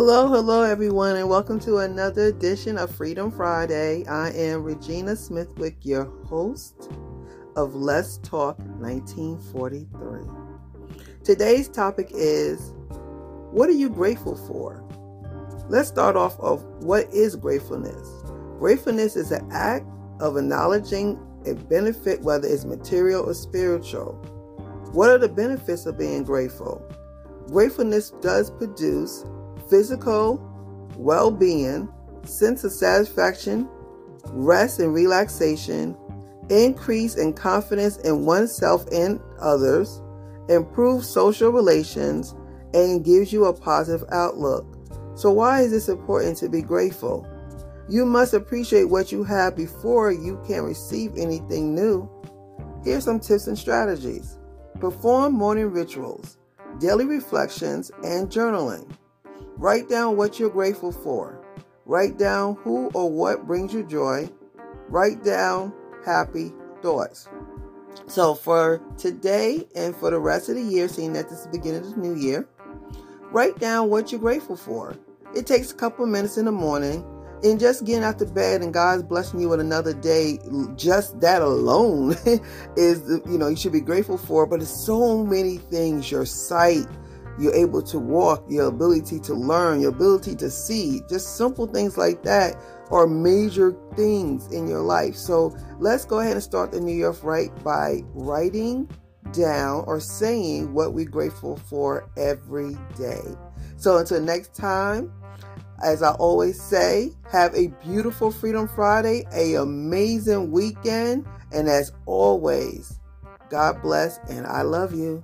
Hello, hello, everyone, and welcome to another edition of Freedom Friday. I am Regina Smithwick, your host of Let's Talk 1943. Today's topic is What are you grateful for? Let's start off of what is gratefulness. Gratefulness is an act of acknowledging a benefit, whether it's material or spiritual. What are the benefits of being grateful? Gratefulness does produce physical well being, sense of satisfaction, rest and relaxation, increase in confidence in oneself and others, improve social relations, and gives you a positive outlook. So, why is this important to be grateful? You must appreciate what you have before you can receive anything new. Here's some tips and strategies perform morning rituals, daily reflections, and journaling. Write down what you're grateful for. Write down who or what brings you joy. Write down happy thoughts. So, for today and for the rest of the year, seeing that this is the beginning of the new year, write down what you're grateful for. It takes a couple minutes in the morning and just getting out of bed and God's blessing you with another day, just that alone is, you know, you should be grateful for. But it's so many things your sight, you're able to walk, your ability to learn, your ability to see, just simple things like that are major things in your life. So let's go ahead and start the new year right by writing down or saying what we're grateful for every day. So until next time, as I always say, have a beautiful Freedom Friday, a amazing weekend, and as always, God bless and I love you.